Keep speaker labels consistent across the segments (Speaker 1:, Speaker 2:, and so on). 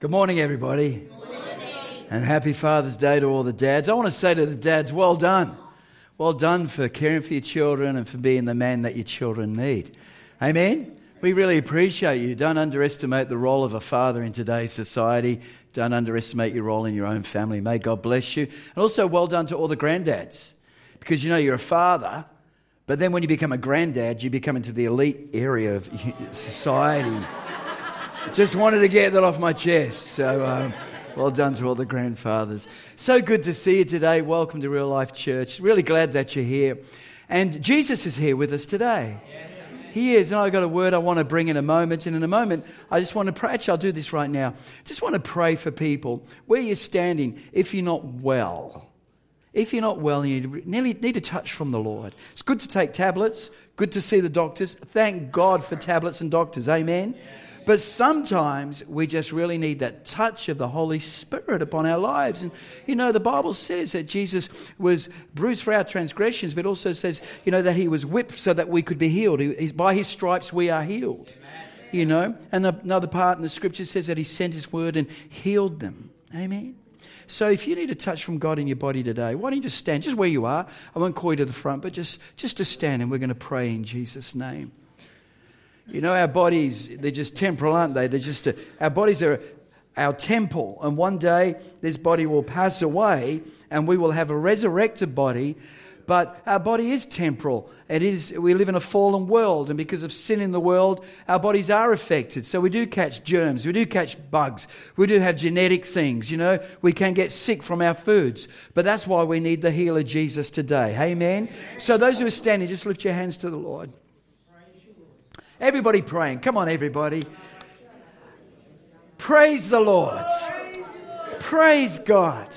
Speaker 1: Good morning, everybody. And happy Father's Day to all the dads. I want to say to the dads, well done. Well done for caring for your children and for being the man that your children need. Amen? We really appreciate you. Don't underestimate the role of a father in today's society. Don't underestimate your role in your own family. May God bless you. And also, well done to all the granddads. Because you know, you're a father, but then when you become a granddad, you become into the elite area of society. Just wanted to get that off my chest. So, um, well done to all the grandfathers. So good to see you today. Welcome to Real Life Church. Really glad that you're here. And Jesus is here with us today. He is. And I've got a word I want to bring in a moment. And in a moment, I just want to pray. Actually, I'll do this right now. Just want to pray for people where you're standing if you're not well. If you're not well you need, need a touch from the Lord, it's good to take tablets, good to see the doctors. Thank God for tablets and doctors. Amen. But sometimes we just really need that touch of the Holy Spirit upon our lives. And, you know, the Bible says that Jesus was bruised for our transgressions, but also says, you know, that he was whipped so that we could be healed. He, by his stripes we are healed. Amen. You know, and another part in the scripture says that he sent his word and healed them. Amen. So if you need a touch from God in your body today, why don't you just stand just where you are? I won't call you to the front, but just, just to stand and we're going to pray in Jesus' name. You know, our bodies, they're just temporal, aren't they? They're just, a, our bodies are our temple. And one day, this body will pass away and we will have a resurrected body. But our body is temporal. It is, we live in a fallen world, and because of sin in the world, our bodies are affected. So we do catch germs, we do catch bugs, we do have genetic things, you know. We can get sick from our foods. But that's why we need the healer Jesus today. Amen. So those who are standing, just lift your hands to the Lord. Everybody praying. Come on, everybody. Praise the Lord. Praise God.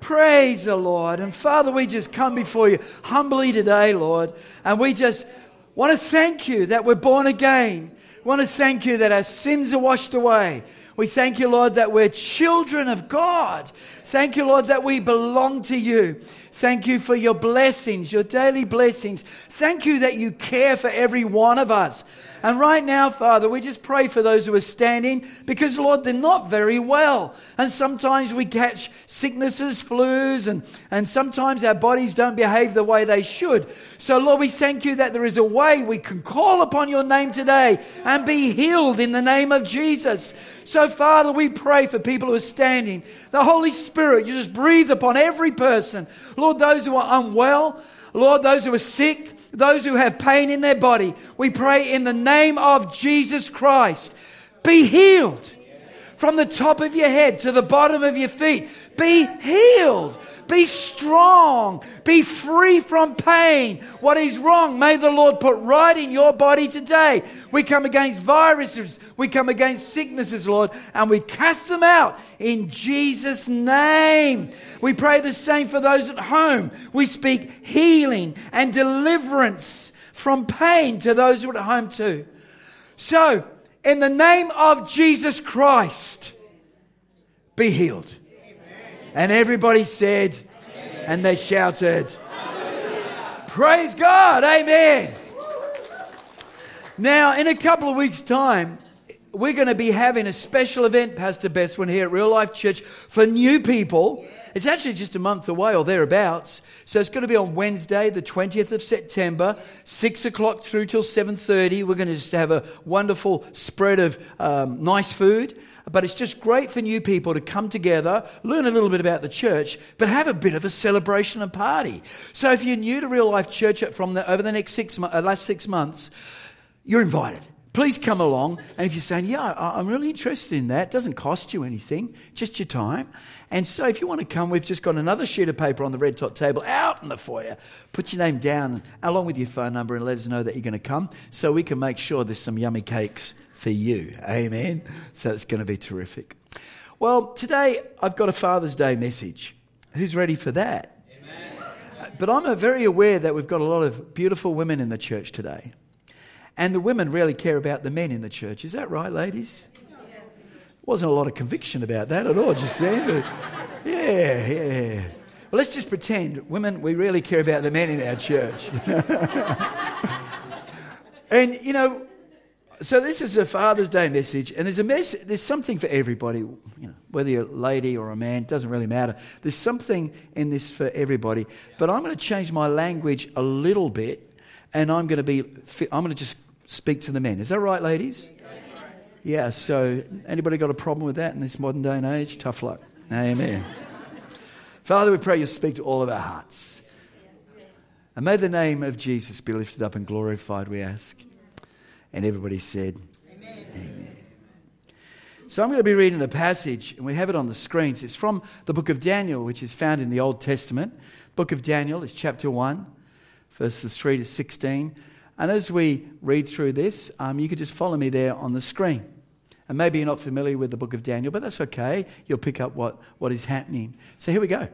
Speaker 1: Praise the Lord. And Father, we just come before you humbly today, Lord. And we just want to thank you that we're born again. We want to thank you that our sins are washed away. We thank you, Lord, that we're children of God. Thank you, Lord, that we belong to you. Thank you for your blessings, your daily blessings. Thank you that you care for every one of us. And right now, Father, we just pray for those who are standing because, Lord, they're not very well. And sometimes we catch sicknesses, flus, and, and sometimes our bodies don't behave the way they should. So, Lord, we thank you that there is a way we can call upon your name today and be healed in the name of Jesus. So, Father, we pray for people who are standing. The Holy Spirit, you just breathe upon every person. Lord, those who are unwell, Lord, those who are sick, those who have pain in their body, we pray in the name of Jesus Christ. Be healed from the top of your head to the bottom of your feet. Be healed. Be strong. Be free from pain. What is wrong, may the Lord put right in your body today. We come against viruses. We come against sicknesses, Lord, and we cast them out in Jesus' name. We pray the same for those at home. We speak healing and deliverance from pain to those who are at home too. So, in the name of Jesus Christ, be healed. And everybody said, and they shouted, Praise God, amen. Now, in a couple of weeks' time, we're going to be having a special event, Pastor Bethwin, here at Real Life Church for new people. It's actually just a month away or thereabouts. So it's going to be on Wednesday, the 20th of September, 6 o'clock through till 7.30. We're going to just have a wonderful spread of um, nice food. But it's just great for new people to come together, learn a little bit about the church, but have a bit of a celebration and party. So if you're new to Real Life Church from the, over the next six, uh, last six months, you're invited please come along. And if you're saying, Yeah, I'm really interested in that, it doesn't cost you anything, just your time. And so if you want to come, we've just got another sheet of paper on the red top table out in the foyer. Put your name down along with your phone number and let us know that you're going to come so we can make sure there's some yummy cakes for you. Amen. So it's going to be terrific. Well, today I've got a Father's Day message. Who's ready for that? Amen. But I'm very aware that we've got a lot of beautiful women in the church today. And the women really care about the men in the church. Is that right, ladies? Yes. Wasn't a lot of conviction about that at all, just saying. Yeah, yeah. Well, let's just pretend, women, we really care about the men in our church. and, you know, so this is a Father's Day message, and there's a mess- there's something for everybody. You know, whether you're a lady or a man, doesn't really matter. There's something in this for everybody. But I'm going to change my language a little bit, and I'm going to be I'm going to just speak to the men. Is that right, ladies? Yeah. So anybody got a problem with that in this modern day and age? Tough luck. Amen. Father, we pray you speak to all of our hearts. And may the name of Jesus be lifted up and glorified, we ask. And everybody said, Amen. Amen. So I'm going to be reading a passage, and we have it on the screens. It's from the book of Daniel, which is found in the Old Testament. Book of Daniel is chapter 1, verses 3 to 16. And as we read through this, um, you could just follow me there on the screen. And maybe you're not familiar with the book of Daniel, but that's okay. You'll pick up what, what is happening. So here we go.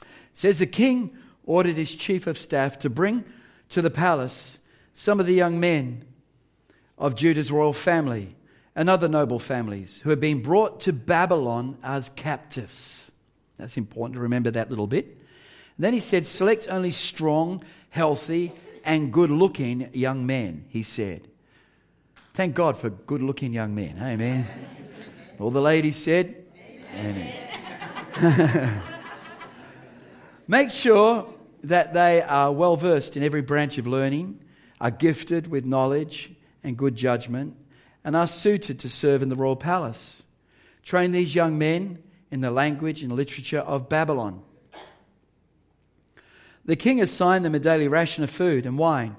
Speaker 1: It says the king ordered his chief of staff to bring to the palace some of the young men of Judah's royal family and other noble families who had been brought to Babylon as captives. That's important to remember that little bit. And then he said, Select only strong, healthy, and good looking young men, he said. Thank God for good looking young men. Amen. All the ladies said, Amen. Amen. Make sure that they are well versed in every branch of learning are gifted with knowledge and good judgment, and are suited to serve in the royal palace. Train these young men in the language and literature of Babylon. The king assigned them a daily ration of food and wine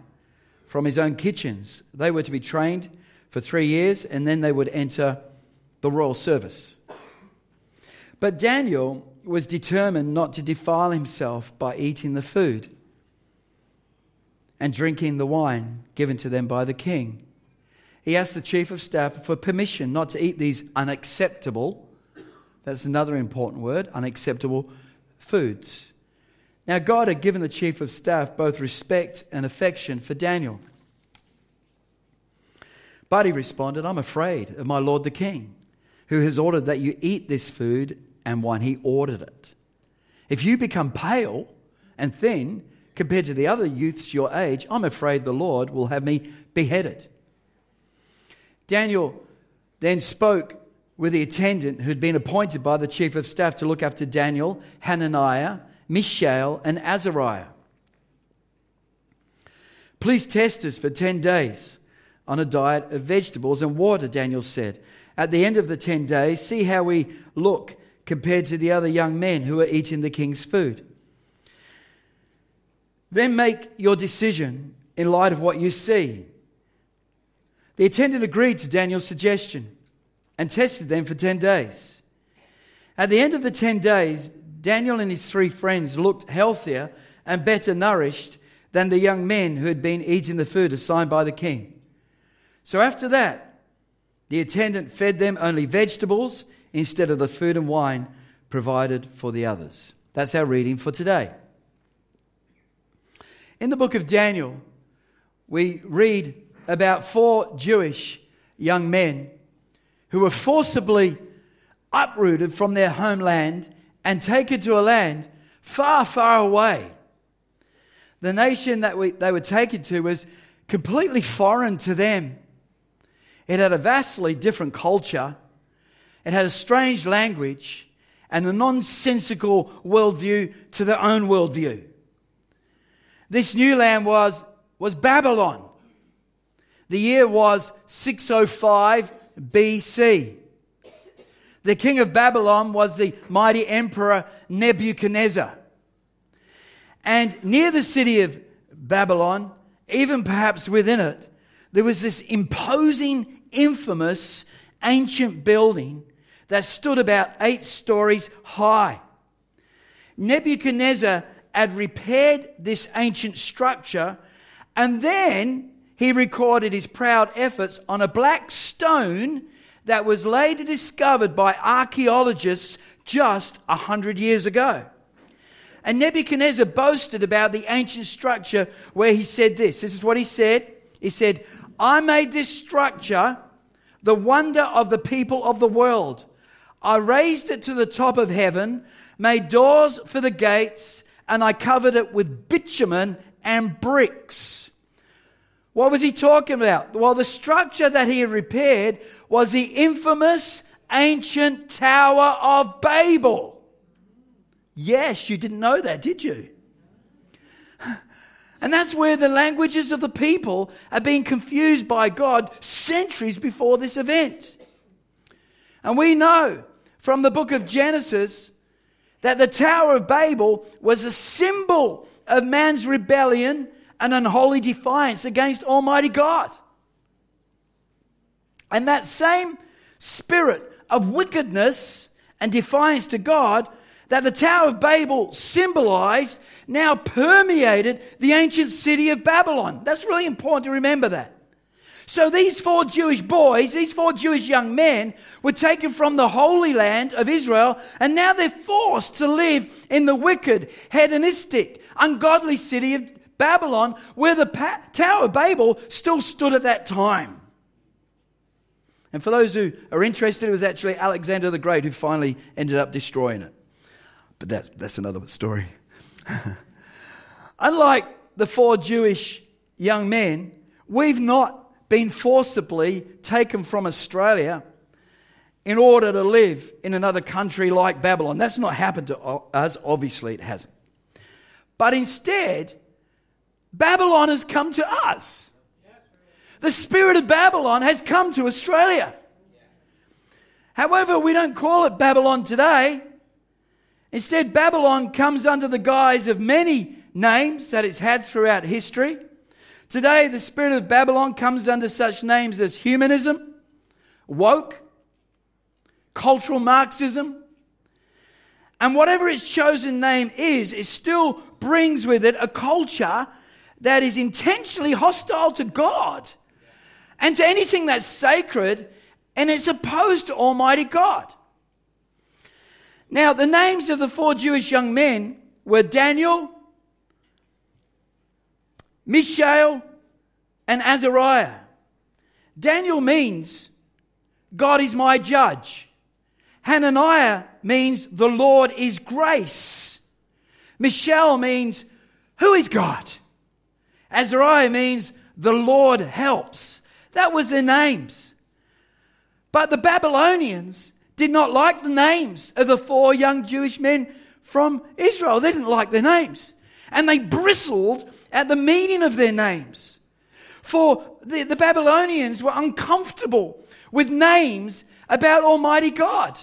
Speaker 1: from his own kitchens. They were to be trained for three years, and then they would enter the royal service. But Daniel was determined not to defile himself by eating the food and drinking the wine given to them by the king. He asked the chief of staff for permission not to eat these unacceptable, that's another important word, unacceptable foods. Now, God had given the chief of staff both respect and affection for Daniel. But he responded, I'm afraid of my lord the king, who has ordered that you eat this food and wine. He ordered it. If you become pale and thin, compared to the other youths your age, I'm afraid the Lord will have me beheaded. Daniel then spoke with the attendant who'd been appointed by the chief of staff to look after Daniel, Hananiah, Mishael, and Azariah. Please test us for 10 days on a diet of vegetables and water, Daniel said. At the end of the 10 days, see how we look compared to the other young men who are eating the king's food. Then make your decision in light of what you see. The attendant agreed to Daniel's suggestion and tested them for 10 days. At the end of the 10 days, Daniel and his three friends looked healthier and better nourished than the young men who had been eating the food assigned by the king. So after that, the attendant fed them only vegetables instead of the food and wine provided for the others. That's our reading for today. In the book of Daniel, we read about four Jewish young men who were forcibly uprooted from their homeland and taken to a land far, far away. The nation that we, they were taken to was completely foreign to them. It had a vastly different culture, it had a strange language, and a nonsensical worldview to their own worldview. This new land was, was Babylon. The year was 605 BC. The king of Babylon was the mighty emperor Nebuchadnezzar. And near the city of Babylon, even perhaps within it, there was this imposing, infamous, ancient building that stood about eight stories high. Nebuchadnezzar had repaired this ancient structure, and then he recorded his proud efforts on a black stone that was later discovered by archaeologists just a hundred years ago. And Nebuchadnezzar boasted about the ancient structure where he said this. This is what he said. He said, I made this structure the wonder of the people of the world. I raised it to the top of heaven, made doors for the gates, and I covered it with bitumen and bricks. What was he talking about? Well, the structure that he had repaired was the infamous ancient Tower of Babel. Yes, you didn't know that, did you? And that's where the languages of the people are being confused by God centuries before this event. And we know from the book of Genesis that the Tower of Babel was a symbol of man's rebellion and unholy defiance against Almighty God. And that same spirit of wickedness and defiance to God that the Tower of Babel symbolized now permeated the ancient city of Babylon. That's really important to remember that. So these four Jewish boys, these four Jewish young men, were taken from the Holy Land of Israel, and now they're forced to live in the wicked, hedonistic, ungodly city of Babylon, where the pa- Tower of Babel still stood at that time. And for those who are interested, it was actually Alexander the Great who finally ended up destroying it. But that's, that's another story. Unlike the four Jewish young men, we've not been forcibly taken from Australia in order to live in another country like Babylon. That's not happened to us, obviously, it hasn't. But instead, Babylon has come to us. The spirit of Babylon has come to Australia. However, we don't call it Babylon today. Instead, Babylon comes under the guise of many names that it's had throughout history. Today, the spirit of Babylon comes under such names as humanism, woke, cultural Marxism, and whatever its chosen name is, it still brings with it a culture that is intentionally hostile to God and to anything that's sacred, and it's opposed to Almighty God. Now, the names of the four Jewish young men were Daniel, Mishael, and Azariah. Daniel means God is my judge. Hananiah means the Lord is grace. Mishael means who is God? Azariah means the Lord helps. That was their names. But the Babylonians did not like the names of the four young Jewish men from Israel. They didn't like their names and they bristled at the meaning of their names. For the, the Babylonians were uncomfortable with names about Almighty God.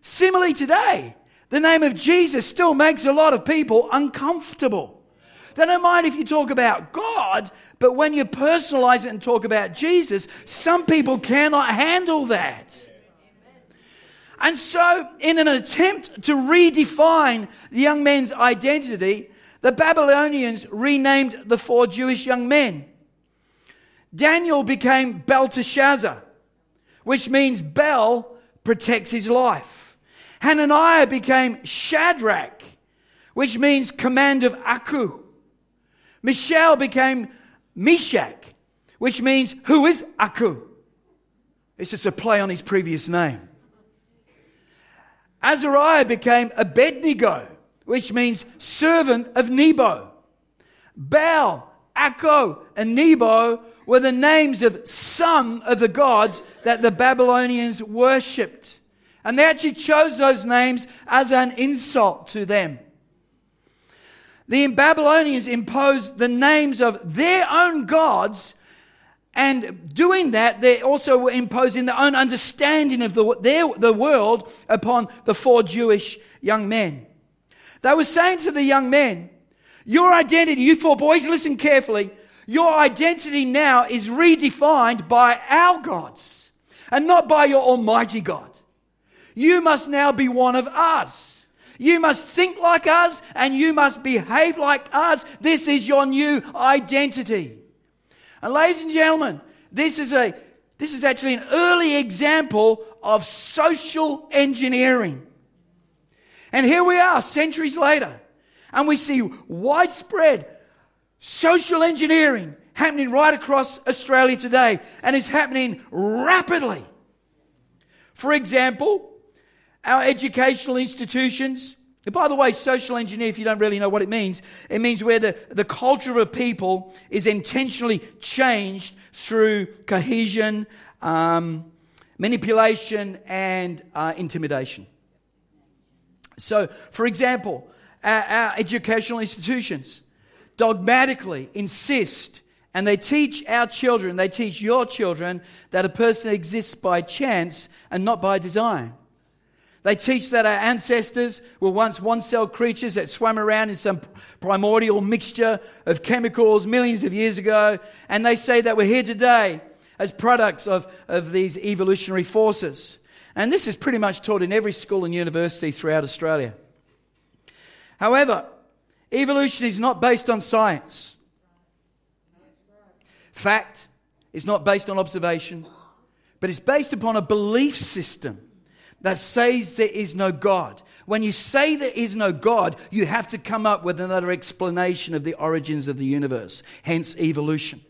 Speaker 1: Similarly, today, the name of Jesus still makes a lot of people uncomfortable. They don't mind if you talk about God, but when you personalize it and talk about Jesus, some people cannot handle that. And so, in an attempt to redefine the young men's identity, the Babylonians renamed the four Jewish young men. Daniel became Belteshazzar, which means Bel protects his life. Hananiah became Shadrach, which means command of Aku. Mishael became Meshach, which means who is Aku? It's just a play on his previous name. Azariah became Abednego, which means servant of Nebo. Baal, Aku, and Nebo were the names of some of the gods that the Babylonians worshipped. And they actually chose those names as an insult to them. The Babylonians imposed the names of their own gods, and doing that, they also were imposing their own understanding of the, their, the world upon the four Jewish young men. They were saying to the young men, Your identity, you four boys, listen carefully. Your identity now is redefined by our gods and not by your Almighty God. You must now be one of us. You must think like us and you must behave like us. This is your new identity. And ladies and gentlemen, this is a this is actually an early example of social engineering. And here we are centuries later, and we see widespread social engineering happening right across Australia today and is happening rapidly. For example, our educational institutions By the way, social engineer, if you don't really know what it means, it means where the, the culture of a people is intentionally changed through cohesion, um, manipulation, and uh, intimidation. So, for example, our, our educational institutions dogmatically insist and they teach our children, they teach your children, that a person exists by chance and not by design. They teach that our ancestors were once one cell creatures that swam around in some primordial mixture of chemicals millions of years ago. And they say that we're here today as products of, of these evolutionary forces. And this is pretty much taught in every school and university throughout Australia. However, evolution is not based on science. Fact is not based on observation, but it's based upon a belief system that says there is no God. When you say there is no God, you have to come up with another explanation of the origins of the universe, hence evolution.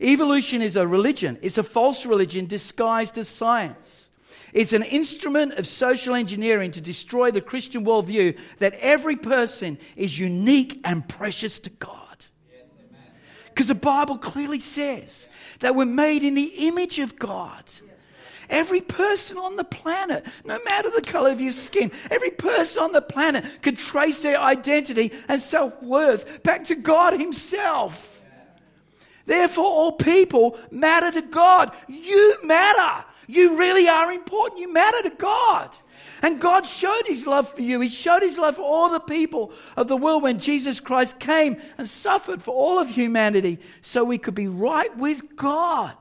Speaker 1: Evolution is a religion, it's a false religion disguised as science. It's an instrument of social engineering to destroy the Christian worldview that every person is unique and precious to God. Because the Bible clearly says that we're made in the image of God. Every person on the planet, no matter the color of your skin, every person on the planet could trace their identity and self worth back to God Himself. Therefore, all people matter to God. You matter. You really are important. You matter to God. And God showed his love for you. He showed his love for all the people of the world when Jesus Christ came and suffered for all of humanity so we could be right with God.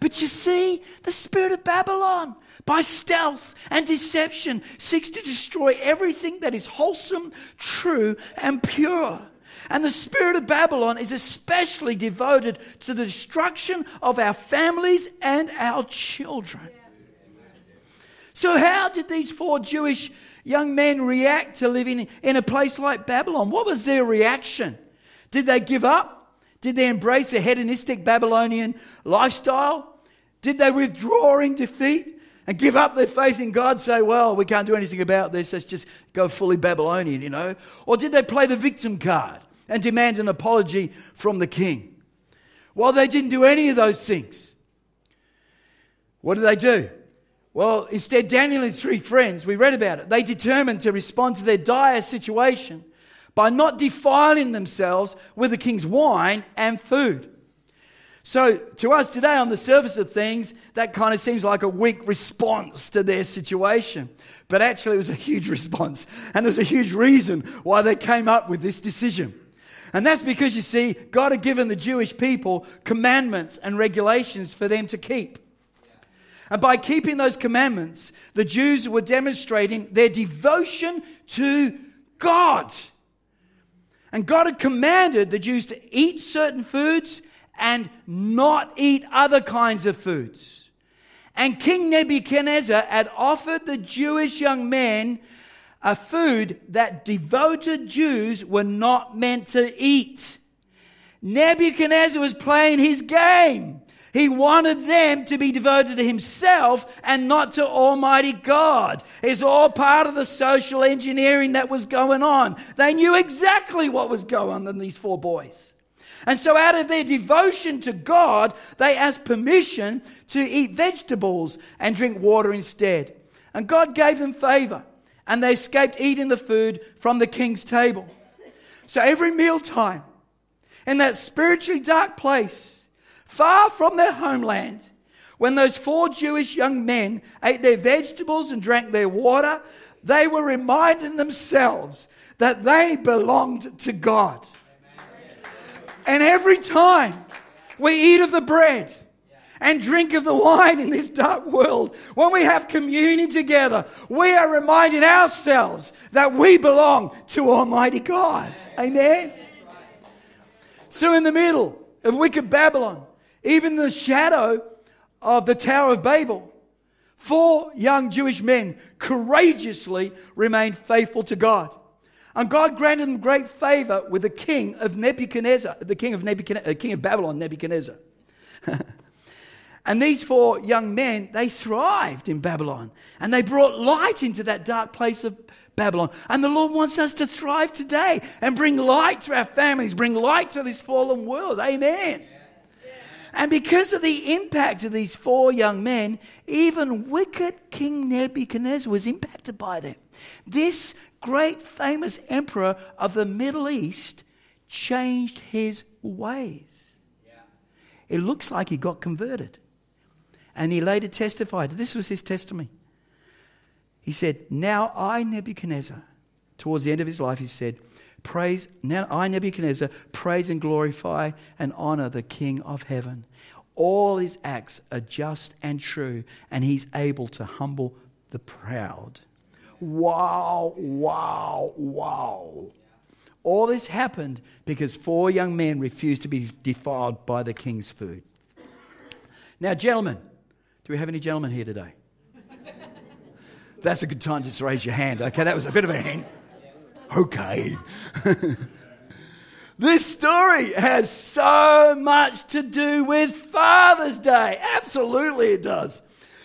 Speaker 1: But you see, the spirit of Babylon, by stealth and deception, seeks to destroy everything that is wholesome, true, and pure. And the spirit of Babylon is especially devoted to the destruction of our families and our children. So, how did these four Jewish young men react to living in a place like Babylon? What was their reaction? Did they give up? Did they embrace a hedonistic Babylonian lifestyle? Did they withdraw in defeat and give up their faith in God, say, well, we can't do anything about this, let's just go fully Babylonian, you know? Or did they play the victim card and demand an apology from the king? Well, they didn't do any of those things. What did they do? Well, instead, Daniel and his three friends, we read about it, they determined to respond to their dire situation by not defiling themselves with the king's wine and food. So, to us today, on the surface of things, that kind of seems like a weak response to their situation. But actually, it was a huge response. And there was a huge reason why they came up with this decision. And that's because, you see, God had given the Jewish people commandments and regulations for them to keep. And by keeping those commandments, the Jews were demonstrating their devotion to God. And God had commanded the Jews to eat certain foods and not eat other kinds of foods. And King Nebuchadnezzar had offered the Jewish young men a food that devoted Jews were not meant to eat. Nebuchadnezzar was playing his game. He wanted them to be devoted to himself and not to Almighty God. It's all part of the social engineering that was going on. They knew exactly what was going on in these four boys. And so, out of their devotion to God, they asked permission to eat vegetables and drink water instead. And God gave them favor, and they escaped eating the food from the king's table. So, every mealtime, in that spiritually dark place, far from their homeland. When those four Jewish young men ate their vegetables and drank their water, they were reminding themselves that they belonged to God. And every time we eat of the bread and drink of the wine in this dark world, when we have communion together, we are reminding ourselves that we belong to Almighty God. Amen. So, in the middle of wicked Babylon, even the shadow of the Tower of Babel, four young Jewish men courageously remained faithful to God. And God granted them great favor with the king of Nebuchadnezzar, the king of, Nebuchadnezzar, uh, king of Babylon, Nebuchadnezzar. And these four young men, they thrived in Babylon and they brought light into that dark place of Babylon. And the Lord wants us to thrive today and bring light to our families, bring light to this fallen world. Amen. And because of the impact of these four young men, even wicked King Nebuchadnezzar was impacted by them. This great famous emperor of the Middle East changed his ways. It looks like he got converted. And he later testified. This was his testimony. He said, Now I, Nebuchadnezzar, towards the end of his life, he said, Praise, now I, Nebuchadnezzar, praise and glorify and honor the King of heaven. All his acts are just and true, and he's able to humble the proud. Wow, wow, wow. All this happened because four young men refused to be defiled by the king's food. Now, gentlemen, do we have any gentlemen here today? That's a good time just raise your hand. Okay, that was a bit of a hint. Okay. this story has so much to do with Father's Day. Absolutely, it does.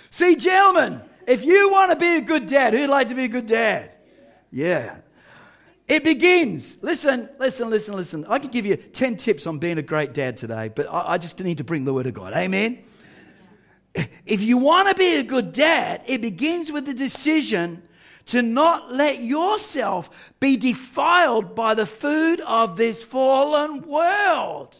Speaker 1: See, gentlemen, if you want to be a good dad, who'd like to be a good dad? Yeah. It begins. Listen, listen, listen, listen. I can give you 10 tips on being a great dad today, but I, I just need to bring the word of God. Amen? If you want to be a good dad, it begins with the decision to not let yourself be defiled by the food of this fallen world.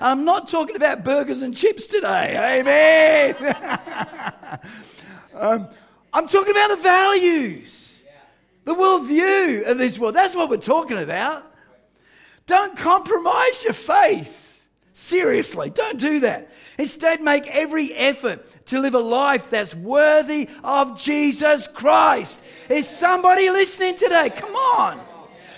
Speaker 1: I'm not talking about burgers and chips today. Amen. um, I'm talking about the values, the worldview of this world. That's what we're talking about. Don't compromise your faith. Seriously, don't do that. Instead, make every effort to live a life that's worthy of Jesus Christ. Is somebody listening today? Come on.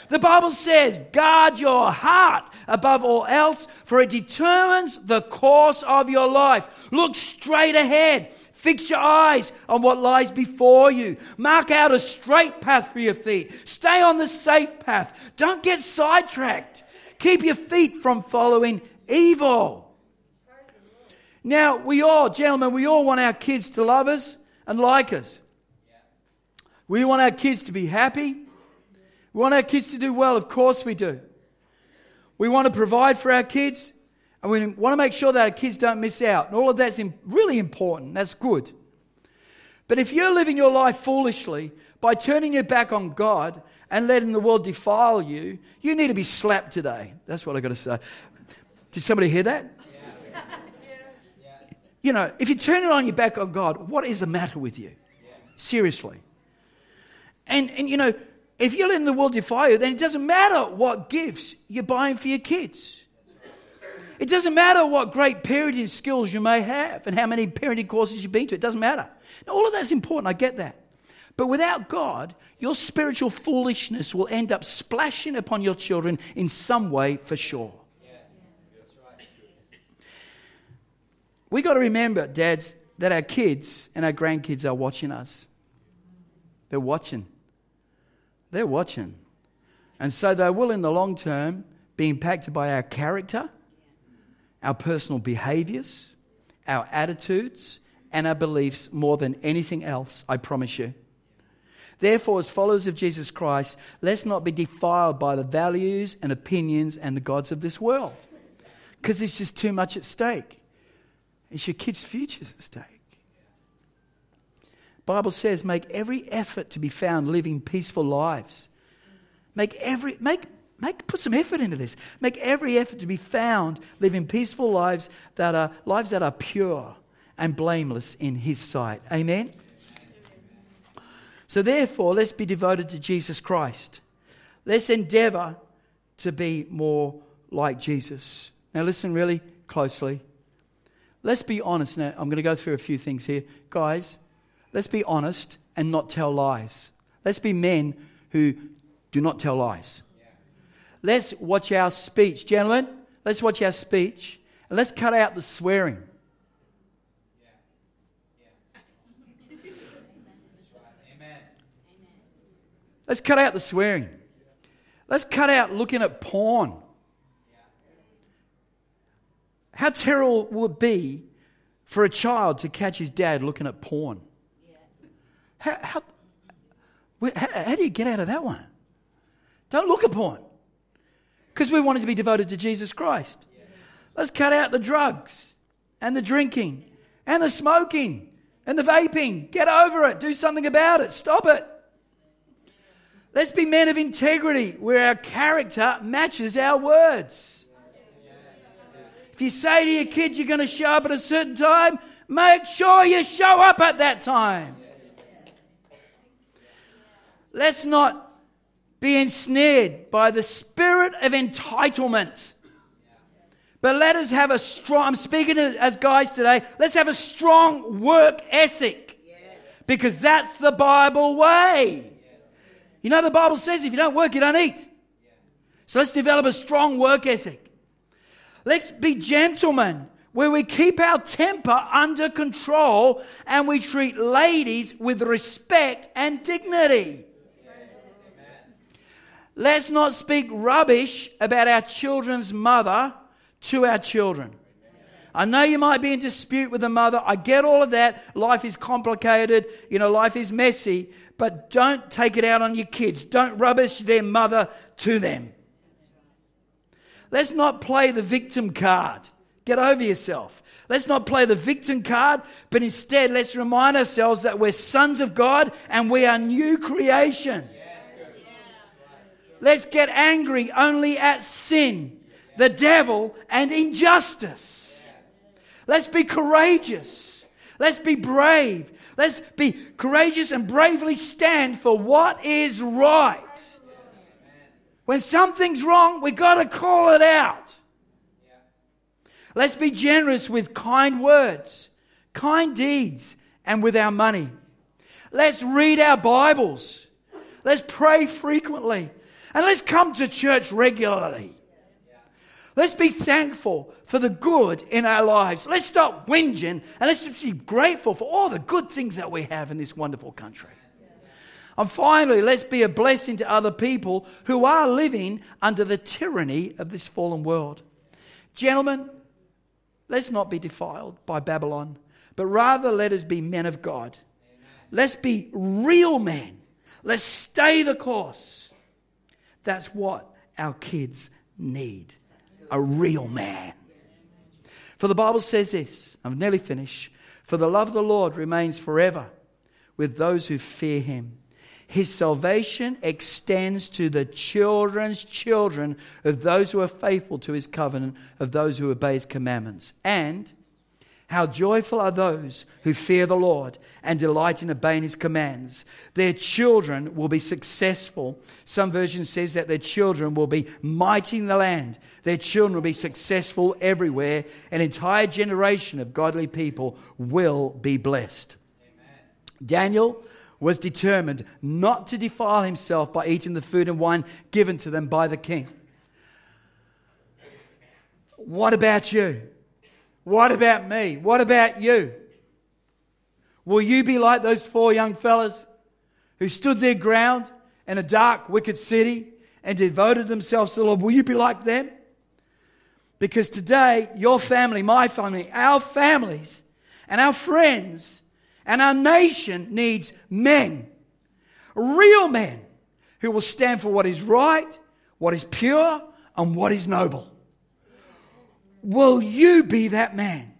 Speaker 1: The Bible says, guard your heart above all else, for it determines the course of your life. Look straight ahead. Fix your eyes on what lies before you. Mark out a straight path for your feet. Stay on the safe path. Don't get sidetracked. Keep your feet from following evil. Now, we all, gentlemen, we all want our kids to love us and like us. We want our kids to be happy. We want our kids to do well. Of course, we do. We want to provide for our kids, and we want to make sure that our kids don't miss out. And all of that's really important. That's good. But if you're living your life foolishly by turning your back on God and letting the world defile you, you need to be slapped today. That's what I've got to say. Did somebody hear that? Yeah. You know, if you turn it on your back on God, what is the matter with you? Yeah. Seriously. And, and, you know, if you're letting the world defy you, then it doesn't matter what gifts you're buying for your kids. It doesn't matter what great parenting skills you may have and how many parenting courses you've been to. It doesn't matter. Now, all of that's important. I get that. But without God, your spiritual foolishness will end up splashing upon your children in some way for sure. We got to remember, dads, that our kids and our grandkids are watching us. They're watching. They're watching. And so they will, in the long term, be impacted by our character, our personal behaviors, our attitudes, and our beliefs more than anything else, I promise you. Therefore, as followers of Jesus Christ, let's not be defiled by the values and opinions and the gods of this world because it's just too much at stake. It's your kids' futures at stake. Bible says, make every effort to be found living peaceful lives. Make every make make put some effort into this. Make every effort to be found living peaceful lives that are lives that are pure and blameless in his sight. Amen. So therefore, let's be devoted to Jesus Christ. Let's endeavor to be more like Jesus. Now listen really closely. Let's be honest now. I'm going to go through a few things here. Guys, let's be honest and not tell lies. Let's be men who do not tell lies. Let's watch our speech. Gentlemen, let's watch our speech and let's cut out the swearing. Let's cut out the swearing. Let's cut out looking at porn. How terrible will it be for a child to catch his dad looking at porn. How, how, how, how do you get out of that one? Don't look at porn. Because we wanted to be devoted to Jesus Christ. Let's cut out the drugs and the drinking and the smoking and the vaping. Get over it. Do something about it. Stop it. Let's be men of integrity where our character matches our words. You say to your kids you're going to show up at a certain time, make sure you show up at that time. Let's not be ensnared by the spirit of entitlement. But let us have a strong, I'm speaking as guys today, let's have a strong work ethic. Yes. Because that's the Bible way. Yes. You know, the Bible says if you don't work, you don't eat. So let's develop a strong work ethic. Let's be gentlemen where we keep our temper under control and we treat ladies with respect and dignity. Let's not speak rubbish about our children's mother to our children. I know you might be in dispute with the mother. I get all of that. Life is complicated. You know, life is messy. But don't take it out on your kids. Don't rubbish their mother to them. Let's not play the victim card. Get over yourself. Let's not play the victim card, but instead let's remind ourselves that we're sons of God and we are new creation. Let's get angry only at sin the devil, and injustice. Let's be courageous. Let's be brave. Let's be courageous and bravely stand for what is right. When something's wrong, we've got to call it out. Let's be generous with kind words, kind deeds, and with our money. Let's read our Bibles. Let's pray frequently. And let's come to church regularly. Let's be thankful for the good in our lives. Let's stop whinging and let's be grateful for all the good things that we have in this wonderful country. And finally, let's be a blessing to other people who are living under the tyranny of this fallen world. Gentlemen, let's not be defiled by Babylon, but rather let us be men of God. Let's be real men. Let's stay the course. That's what our kids need a real man. For the Bible says this, I'm nearly finished. For the love of the Lord remains forever with those who fear him. His salvation extends to the children's children of those who are faithful to his covenant, of those who obey his commandments. And how joyful are those who fear the Lord and delight in obeying his commands. Their children will be successful. Some version says that their children will be mighty in the land. Their children will be successful everywhere. An entire generation of godly people will be blessed. Amen. Daniel was determined not to defile himself by eating the food and wine given to them by the king. What about you? What about me? What about you? Will you be like those four young fellas who stood their ground in a dark, wicked city and devoted themselves to the Lord? Will you be like them? Because today, your family, my family, our families, and our friends, and our nation needs men, real men, who will stand for what is right, what is pure, and what is noble. Will you be that man?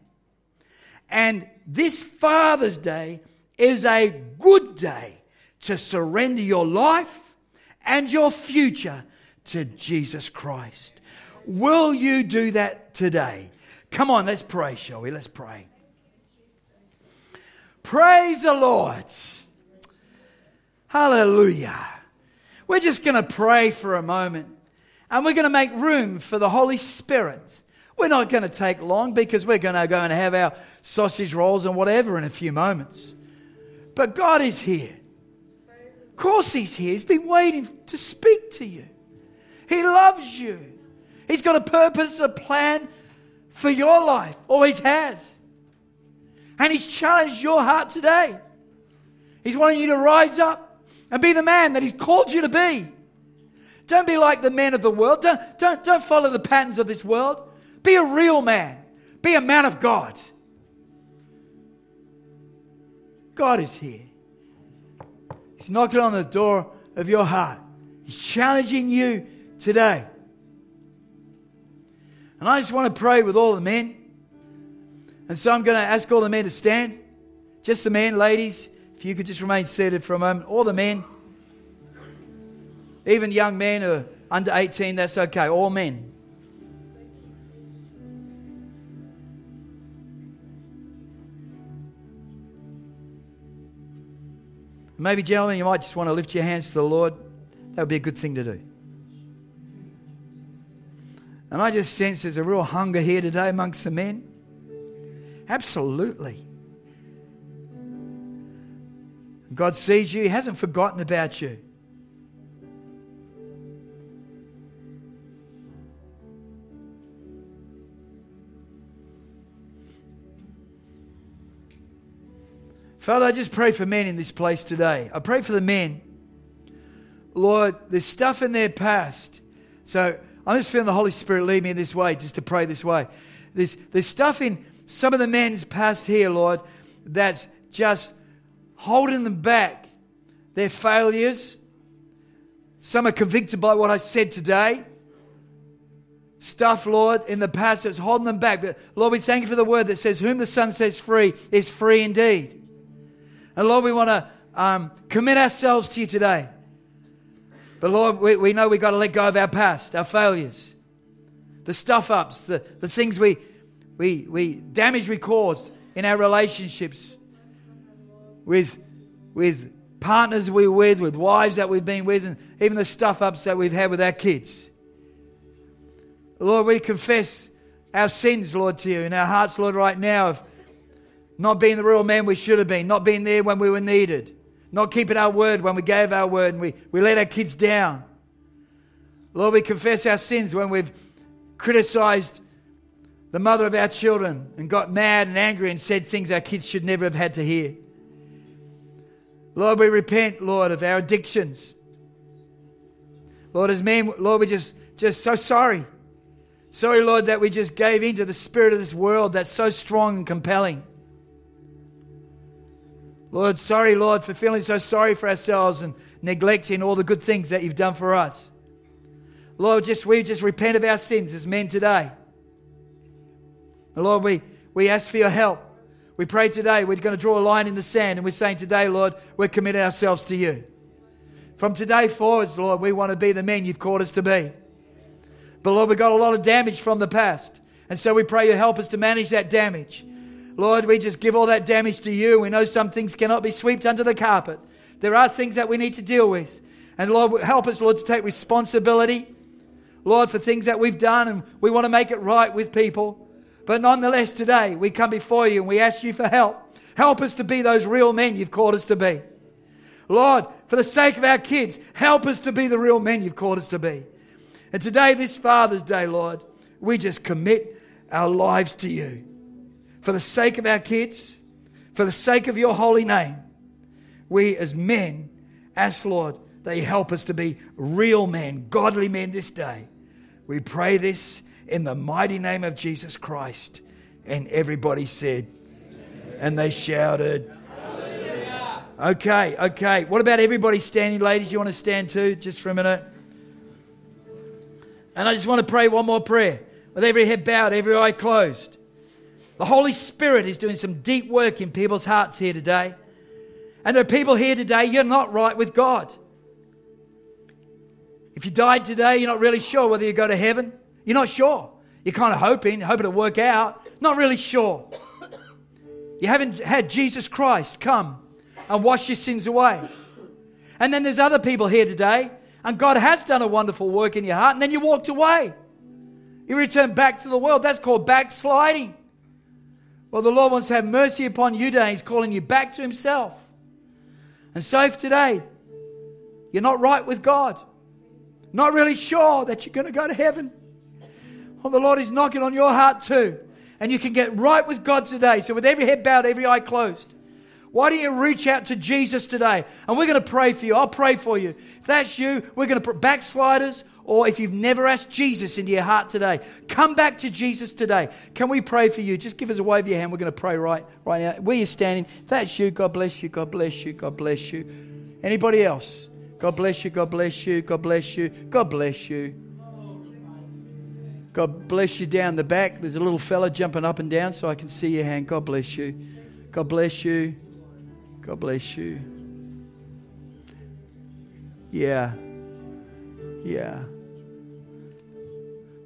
Speaker 1: And this Father's Day is a good day to surrender your life and your future to Jesus Christ. Will you do that today? Come on, let's pray, shall we? Let's pray. Praise the Lord. Hallelujah. We're just going to pray for a moment and we're going to make room for the Holy Spirit we're not going to take long because we're going to go and have our sausage rolls and whatever in a few moments. But God is here. Of course, He's here. He's been waiting to speak to you. He loves you. He's got a purpose, a plan for your life. Always has. And He's challenged your heart today. He's wanting you to rise up and be the man that He's called you to be. Don't be like the men of the world. Don't, don't, don't follow the patterns of this world. Be a real man. Be a man of God. God is here. He's knocking on the door of your heart. He's challenging you today. And I just want to pray with all the men. And so I'm going to ask all the men to stand. Just the men, ladies, if you could just remain seated for a moment. All the men, even young men who are under 18, that's okay. All men. Maybe, gentlemen, you might just want to lift your hands to the Lord. That would be a good thing to do. And I just sense there's a real hunger here today amongst the men. Absolutely. God sees you, He hasn't forgotten about you. Father, I just pray for men in this place today. I pray for the men. Lord, there's stuff in their past. So I'm just feeling the Holy Spirit lead me in this way, just to pray this way. There's, there's stuff in some of the men's past here, Lord, that's just holding them back. Their failures. Some are convicted by what I said today. Stuff, Lord, in the past that's holding them back. But Lord, we thank you for the word that says, Whom the Son sets free is free indeed. And Lord, we want to um, commit ourselves to you today. But Lord, we, we know we've got to let go of our past, our failures, the stuff ups, the, the things we, we, we damage we caused in our relationships with, with partners we're with, with wives that we've been with, and even the stuff ups that we've had with our kids. Lord, we confess our sins, Lord, to you in our hearts, Lord, right now of not being the real man we should have been, not being there when we were needed, not keeping our word when we gave our word and we, we let our kids down. Lord, we confess our sins when we've criticized the mother of our children and got mad and angry and said things our kids should never have had to hear. Lord, we repent, Lord, of our addictions. Lord, as men, Lord, we're just, just so sorry. Sorry, Lord, that we just gave into the spirit of this world that's so strong and compelling. Lord, sorry, Lord, for feeling so sorry for ourselves and neglecting all the good things that you've done for us. Lord, just we just repent of our sins as men today. Lord, we, we ask for your help. We pray today, we're going to draw a line in the sand, and we're saying today, Lord, we're committing ourselves to you. From today forwards, Lord, we want to be the men you've called us to be. But Lord, we've got a lot of damage from the past. And so we pray you help us to manage that damage. Lord, we just give all that damage to you. We know some things cannot be swept under the carpet. There are things that we need to deal with. And Lord, help us, Lord, to take responsibility, Lord, for things that we've done, and we want to make it right with people. But nonetheless, today we come before you and we ask you for help. Help us to be those real men you've called us to be. Lord, for the sake of our kids, help us to be the real men you've called us to be. And today, this Father's Day, Lord, we just commit our lives to you for the sake of our kids, for the sake of your holy name, we as men ask, Lord, that you help us to be real men, godly men this day. We pray this in the mighty name of Jesus Christ. And everybody said, Amen. and they shouted, Hallelujah. Okay, okay. What about everybody standing? Ladies, you want to stand too, just for a minute? And I just want to pray one more prayer with every head bowed, every eye closed. The Holy Spirit is doing some deep work in people's hearts here today. And there are people here today, you're not right with God. If you died today, you're not really sure whether you go to heaven. You're not sure. You're kind of hoping, hoping it'll work out. Not really sure. You haven't had Jesus Christ come and wash your sins away. And then there's other people here today, and God has done a wonderful work in your heart, and then you walked away. You return back to the world. That's called backsliding. Well, the Lord wants to have mercy upon you today. He's calling you back to Himself. And so if today you're not right with God, not really sure that you're going to go to heaven, well, the Lord is knocking on your heart too. And you can get right with God today. So, with every head bowed, every eye closed, why don't you reach out to Jesus today? And we're going to pray for you. I'll pray for you. If that's you, we're going to put backsliders or if you've never asked Jesus into your heart today, come back to Jesus today. Can we pray for you? Just give us a wave of your hand. We're going to pray right, right now. Where you're standing, that's you. God bless you. God bless you. God bless you. Anybody else? God bless you. God bless you. God bless you. God bless you. God bless you down the back. There's a little fella jumping up and down so I can see your hand. God bless you. God bless you. God bless you. Yeah. Yeah.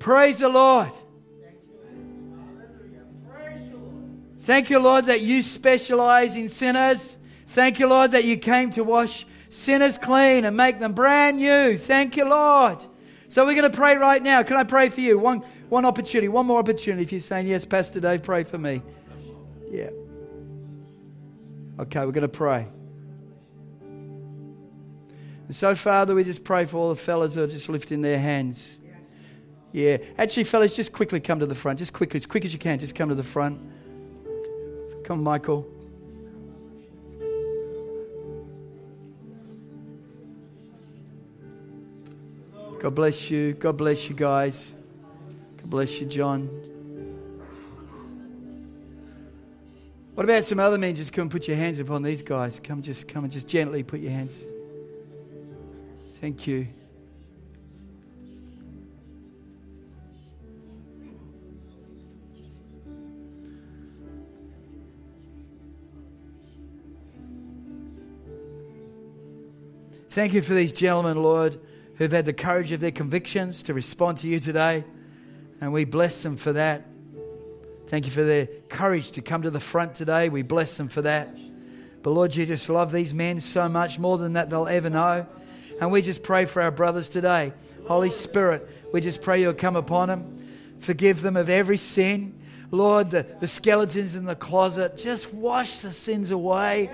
Speaker 1: Praise the Lord. Thank you, Lord, that you specialize in sinners. Thank you, Lord, that you came to wash sinners clean and make them brand new. Thank you, Lord. So we're going to pray right now. Can I pray for you? One, one opportunity, one more opportunity. If you're saying, Yes, Pastor Dave, pray for me. Yeah. Okay, we're going to pray. And so, Father, we just pray for all the fellas who are just lifting their hands. Yeah. Actually, fellas, just quickly come to the front. Just quickly, as quick as you can, just come to the front. Come, Michael. God bless you. God bless you, guys. God bless you, John. What about some other men? Just come and put your hands upon these guys. Come, just come and just gently put your hands. Thank you. Thank you for these gentlemen, Lord, who've had the courage of their convictions to respond to you today. And we bless them for that. Thank you for their courage to come to the front today. We bless them for that. But Lord, you just love these men so much, more than that they'll ever know. And we just pray for our brothers today. Holy Spirit, we just pray you'll come upon them, forgive them of every sin. Lord, the, the skeletons in the closet, just wash the sins away.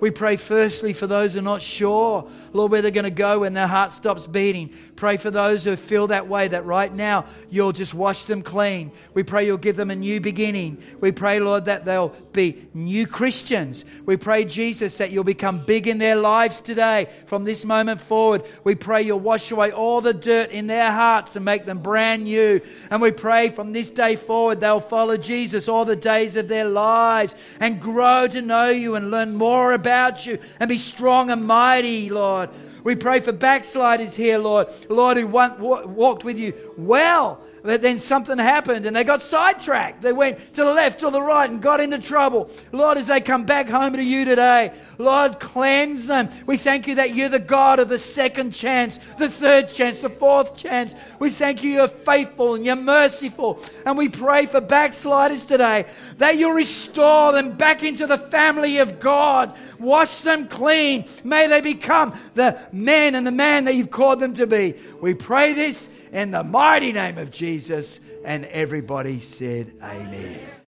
Speaker 1: We pray firstly for those who are not sure, Lord, where they're going to go when their heart stops beating. Pray for those who feel that way, that right now you'll just wash them clean. We pray you'll give them a new beginning. We pray, Lord, that they'll be new Christians. We pray, Jesus, that you'll become big in their lives today from this moment forward. We pray you'll wash away all the dirt in their hearts and make them brand new. And we pray from this day forward they'll follow Jesus all the days of their lives and grow to know you and learn more about you and be strong and mighty, Lord. We pray for backsliders here, Lord. Lord, who walked with you well but then something happened and they got sidetracked. They went to the left or the right and got into trouble. Lord, as they come back home to you today, Lord, cleanse them. We thank you that you're the God of the second chance, the third chance, the fourth chance. We thank you you're faithful and you're merciful. And we pray for backsliders today that you'll restore them back into the family of God. Wash them clean. May they become the men and the man that you've called them to be. We pray this in the mighty name of Jesus. And everybody said, Amen.